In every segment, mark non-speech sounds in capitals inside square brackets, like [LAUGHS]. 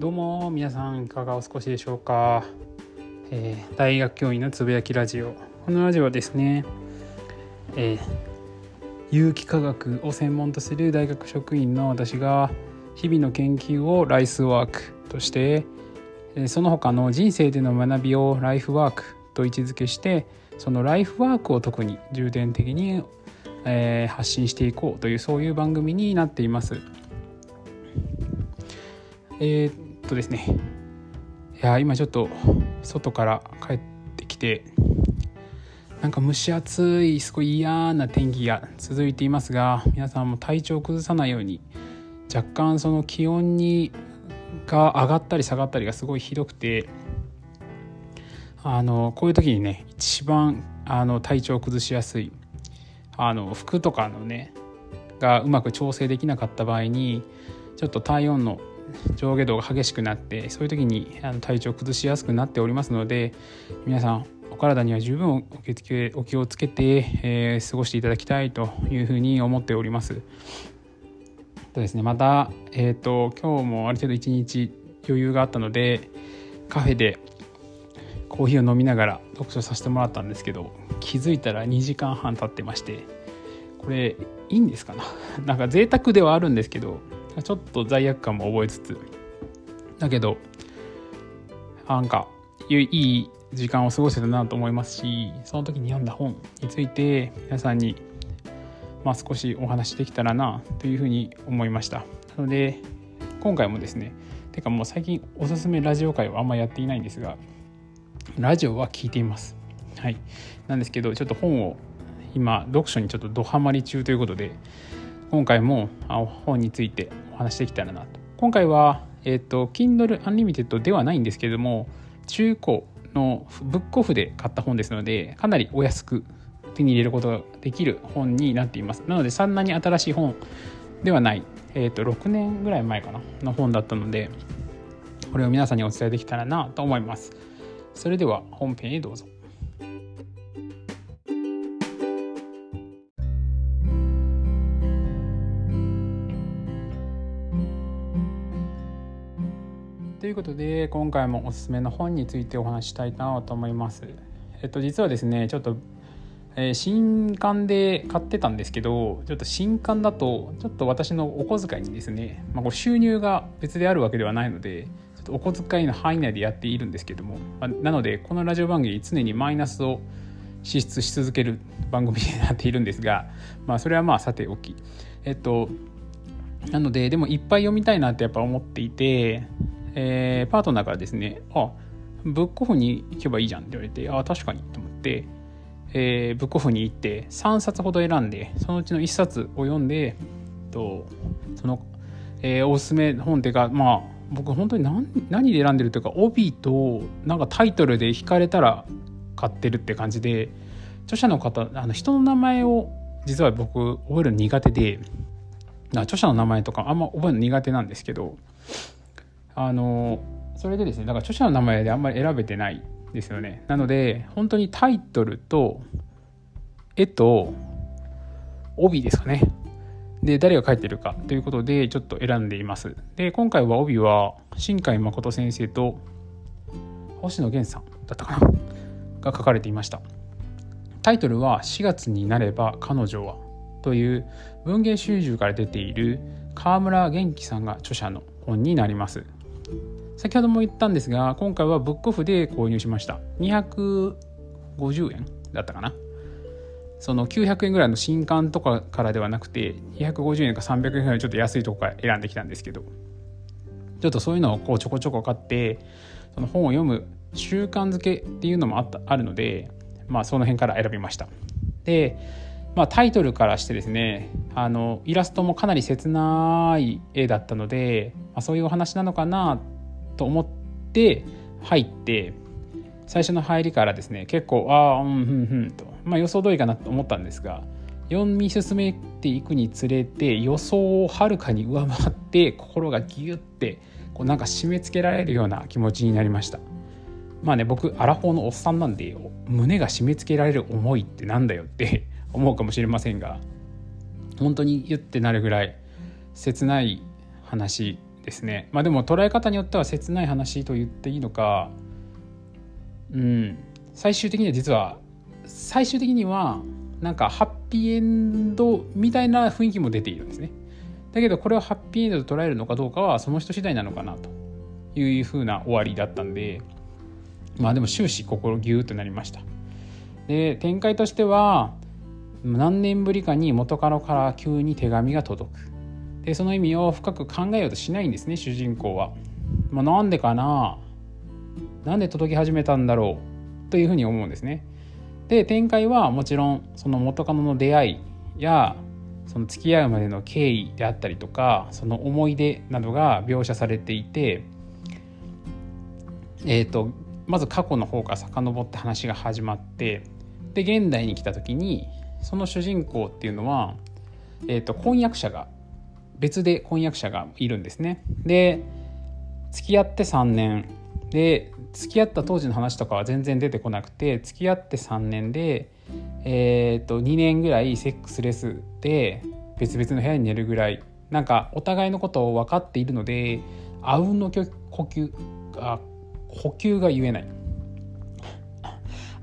どうも皆さんいかがお過ごしでしょうか、えー、大学教員のつぶやきラジオこのラジオはですね、えー、有機化学を専門とする大学職員の私が日々の研究をライスワークとして、えー、その他の人生での学びをライフワークと位置づけしてそのライフワークを特に重点的に、えー、発信していこうというそういう番組になっています。えー、とですね。いや今ちょっと外から帰ってきてなんか蒸し暑いすごい嫌な天気が続いていますが皆さんも体調を崩さないように若干その気温にが上がったり下がったりがすごいひどくてあのこういう時にね一番あの体調を崩しやすいあの服とかのねがうまく調整できなかった場合にちょっと体温の上下動が激しくなってそういう時にあの体調を崩しやすくなっておりますので皆さんお体には十分お気をつけて、えー、過ごしていただきたいというふうに思っております。とですね、また、えーと、今日もある程度一日余裕があったのでカフェでコーヒーを飲みながら読書させてもらったんですけど気づいたら2時間半経ってましてこれいいんですかな？[LAUGHS] なんか贅沢ではあるんですけどちょっと罪悪感も覚えつつ。だけどなんかいい時間を過ごせたなと思いますしその時に読んだ本について皆さんにまあ少しお話できたらなというふうに思いました。なので今回もですねてかもう最近おすすめラジオ会はあんまやっていないんですがラジオは聞いています。はい。なんですけどちょっと本を今読書にちょっとドハマり中ということで今回も本についてお話できたらなと。今回は、えっ、ー、と Kindle Unlimited ではないんですけれども中古のブックオフで買った本ですのでかなりお安く手に入れることができる本になっています。なのでそんなに新しい本ではない、えー、と6年ぐらい前かなの本だったのでこれを皆さんにお伝えできたらなと思います。それでは本編へどうぞ。ことで今回もおすすめの本についてお話したいなと思います。えっと実はですねちょっと、えー、新刊で買ってたんですけどちょっと新刊だとちょっと私のお小遣いにですね、まあ、こ収入が別であるわけではないのでちょっとお小遣いの範囲内でやっているんですけども、まあ、なのでこのラジオ番組常にマイナスを支出し続ける番組になっているんですが、まあ、それはまあさておきえっとなのででもいっぱい読みたいなってやっぱ思っていてえー、パートナーからですね、あ、ブックオフに行けばいいじゃんって言われて、あ、確かにと思って、えー、ブックオフに行って3冊ほど選んで、そのうちの1冊を読んで、とその、えー、おすすめ本っていうか、まあ、僕本当に何何で選んでるというか、帯となんかタイトルで引かれたら買ってるって感じで、著者の方、あの人の名前を実は僕覚えるの苦手で、著者の名前とかあんま覚えるの苦手なんですけど、あのそれでですねだから著者の名前であんまり選べてないですよね。なので本当にタイトルと絵と帯ですかね。で誰が書いてるかということでちょっと選んでいます。で今回は帯は新海誠先生と星野源さんだったかな？が書かれていました。タイトルは「4月になれば彼女は」という文芸集中から出ている川村元気さんが著者の本になります。先ほども言ったんですが今回はブックオフで購入しました。250円だったかな。その900円ぐらいの新刊とかからではなくて250円か300円ぐらいちょっと安いとこから選んできたんですけど。ちょっとそういうのをこうちょこちょこ買ってその本を読む習慣づけっていうのもあったあるのでまあその辺から選びました。でまあ、タイトルからしてですねあのイラストもかなり切ない絵だったので、まあ、そういうお話なのかなと思って入って最初の入りからですね結構ああうんふんふんと、まあ、予想通りかなと思ったんですが読み進めていくにつれて予想をはるかに上回って心がギュッてこうなんか締め付けられるような気持ちになりました。まあね僕アラフォーのおっさんなんで胸が締め付けられる思いってなんだよって思うかもしれませんが本当に言ってなるぐらい切ない話ですね。まあでも捉え方によっては切ない話と言っていいのかうん。最終的には実は最終的にはなんかハッピーエンドみたいな雰囲気も出ているんですね。だけどこれをハッピーエンドと捉えるのかどうかはその人次第なのかなというふうな終わりだったんでまあでも終始心ギューとなりました。で展開としては何年ぶりかに元カノから急に手紙が届く。でその意味を深く考えようとしないんですね主人公は、まあ、なんでかな？なんで届き始めたんだろうというふうに思うんですね。で展開はもちろんその元カノの出会いやその付き合うまでの経緯であったりとかその思い出などが描写されていてえーと、まず過去の方から遡って話が始まってで現代に来た時にその主人公っていうのは、えーと、婚約者が別で婚約者がいるんですね。で付き合って3年。で付き合った当時の話とかは全然出てこなくて付き合って3年で、えーと、と2年ぐらいセックスレスで別々の部屋に寝るぐらい。なんかお互いのことを分かっているのであうんの呼吸あ呼吸が言えない。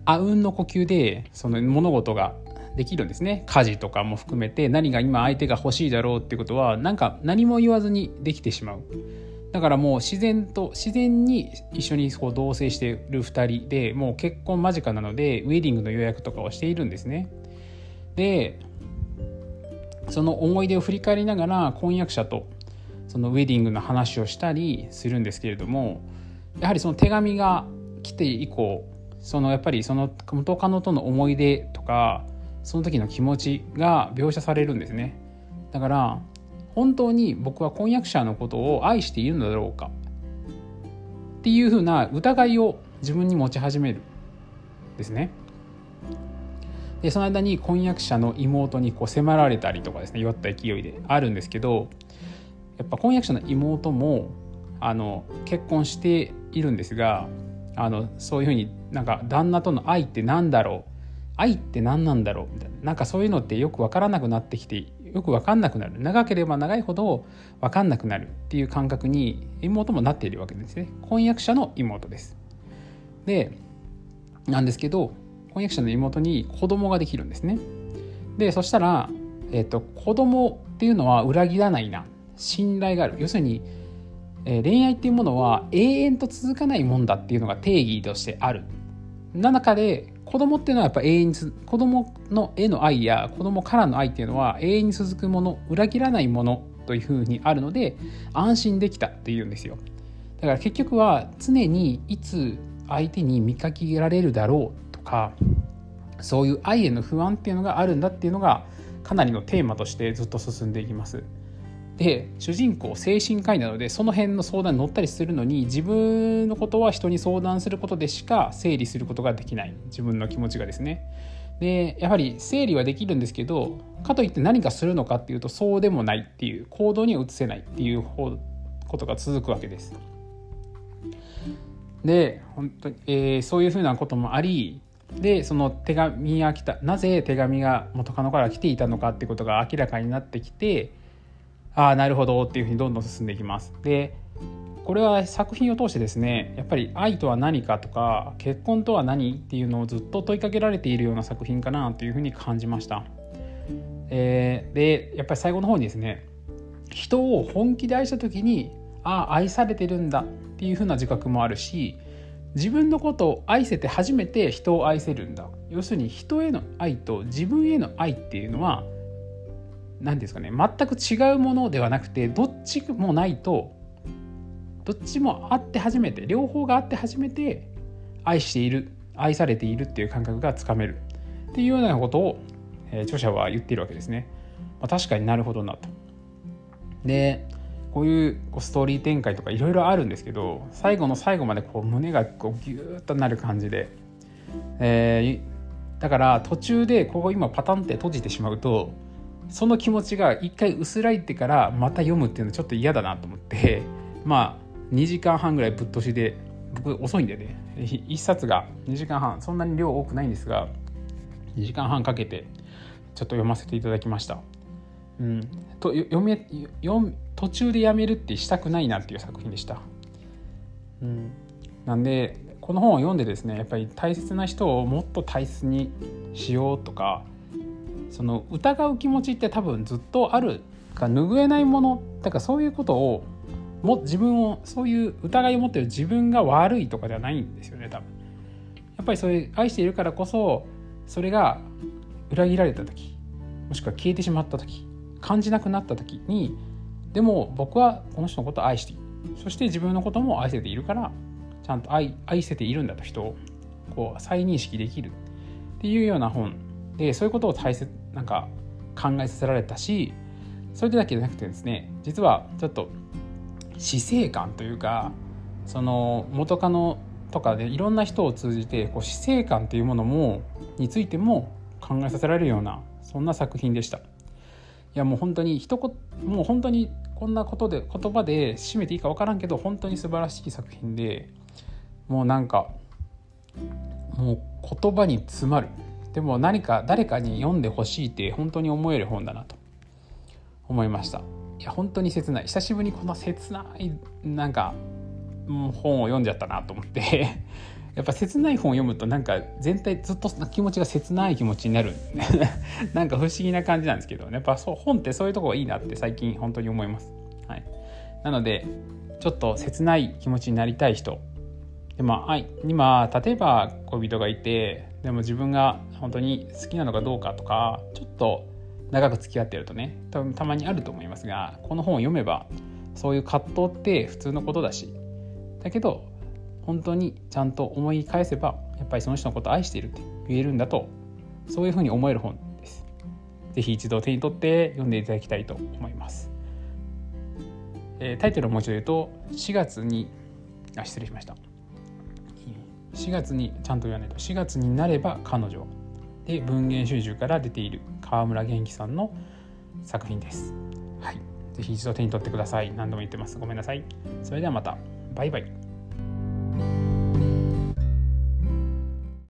あうんの呼吸でその物事ができるんですね。家事とかも含めて何が今相手が欲しいだろうってことはなんか何も言わずにできてしまう。だからもう自然と自然に一緒にこう同棲している2人でもう結婚間近なのでウェディングの予約とかをしているんですね。でその思い出を振り返りながら婚約者とそのウェディングの話をしたりするんですけれどもやはりその手紙が来て以降そのやっぱりその元カノとの思い出とかその時の気持ちが描写されるんですね。だから本当に僕は婚約者のことを愛しているのだろうか。っていうふうな疑いを自分に持ち始めるですね。でその間に婚約者の妹にこう迫られたりとかですね酔った勢いであるんですけどやっぱ婚約者の妹もあの結婚しているんですがあのそういうふうになんか旦那との愛って何だろう愛って何なんだろう？みたいな。なんかそういうのってよく分からなくなってきてよく分かんなくなる。長ければ長いほど分かんなくなるっていう感覚に妹もなっているわけですね。婚約者の妹です。でなんですけど婚約者の妹に子供ができるんですね。でそしたら、えーと、子供っていうのは裏切らないな。信頼がある。要するにえ恋愛っていうものは永遠と続かないもんだっていうのが定義としてある。な中で子供っていうのはやっぱ永遠に子供の絵の愛や子供からの愛っていうのは永遠に続くもの裏切らないものというふうにあるので安心できたっていうんですよだから結局は常にいつ相手に見かけられるだろうとかそういう愛への不安っていうのがあるんだっていうのがかなりのテーマとしてずっと進んでいきます。で主人公精神科医なのでその辺の相談に乗ったりするのに自分のことは人に相談することでしか整理することができない。自分の気持ちがですね。でやはり整理はできるんですけどかといって何かするのかっていうとそうでもないっていう行動には移せないっていうことが続くわけです。で本当に、えー、そういうふうなこともありでその手紙が来た。なぜ手紙が元カノから来ていたのかっていうことが明らかになってきてああなるほどっていうふうにどんどん進んでいきます。でこれは作品を通してですねやっぱり愛とは何かとか結婚とは何っていうのをずっと問いかけられているような作品かなというふうに感じました。えー、でやっぱり最後の方にですね人を本気で愛した時にああ愛されてるんだっていうふうな自覚もあるし自分のことを愛せて初めて人を愛せるんだ要するに人への愛と自分への愛っていうのは何ですかね全く違うものではなくてどっちもないとどっちもあって初めて両方があって初めて愛している愛されているっていう感覚がつかめるっていうようなことを、えー、著者は言っているわけですね。まあ、確かになるほどなと。でこういうこうストーリー展開とかいろいろあるんですけど最後の最後までこう胸がこうギューッとなる感じで、えー、だから途中でここ今パタンって閉じてしまうとその気持ちが一回薄らいでからまた読むっていうのはちょっと嫌だなと思って [LAUGHS] まあ2時間半ぐらいぶっ通しで僕遅いんでね。[LAUGHS] 1冊が2時間半。そんなに量多くないんですが2時間半かけてちょっと読ませていただきました。うん、と読め読途中でやめるってしたくないなっていう作品でした。うん、なんでこの本を読んでですねやっぱり大切な人をもっと大切にしようとかその疑う気持ちって多分ずっとあるか拭えないものだからそういうことをも自分をそういう疑いを持ってる自分が悪いとかではないんですよね多分。やっぱりそういう愛しているからこそそれが裏切られた時もしくは消えてしまった時感じなくなった時にでも僕はこの人のことを愛しているそして自分のことも愛せているからちゃんと愛愛せているんだと人をこう再認識できるっていうような本でそういうことを大切なんか考えさせられたしそれだけじゃなくてですね実はちょっと死生観というかその元カノとかでいろんな人を通じてこう死生観というものもについても考えさせられるようなそんな作品でした。いやもう本当に一言もう本当にこんなことで言葉で締めていいか分からんけど本当に素晴らしい作品でもうなんかもう言葉に詰まるでも何か誰かに読んでほしいって本当に思える本だなと。思いました。いや本当に切ない。久しぶりにこの切ないなんか本を読んじゃったなと思って。[LAUGHS] やっぱ切ない本を読むとなんか全体ずっと気持ちが切ない気持ちになる。[LAUGHS] なんか不思議な感じなんですけどやっぱそう本ってそういうとこがいいなって最近本当に思います、はい、なのでちょっと切ない気持ちになりたい人でも今例えば恋人がいてでも自分が本当に好きなのかどうかとかちょっと長く付き合ってるとね多分たまにあると思いますがこの本を読めばそういう葛藤って普通のことだしだけど本当にちゃんと思い返せばやっぱりその人のことを愛しているって言えるんだとそういうふうに思える本です。是非一度手に取って読んでいただきたいと思います。えー、タイトルをもう一度言うと4月にあ失礼しました4月にちゃんと言わないと4月になれば彼女で文言集中から出ている川村元気さんの作品です。はい、ぜひ一度手に取ってください。何度も言ってます。ごめんなさい。それではまた。バイバイ。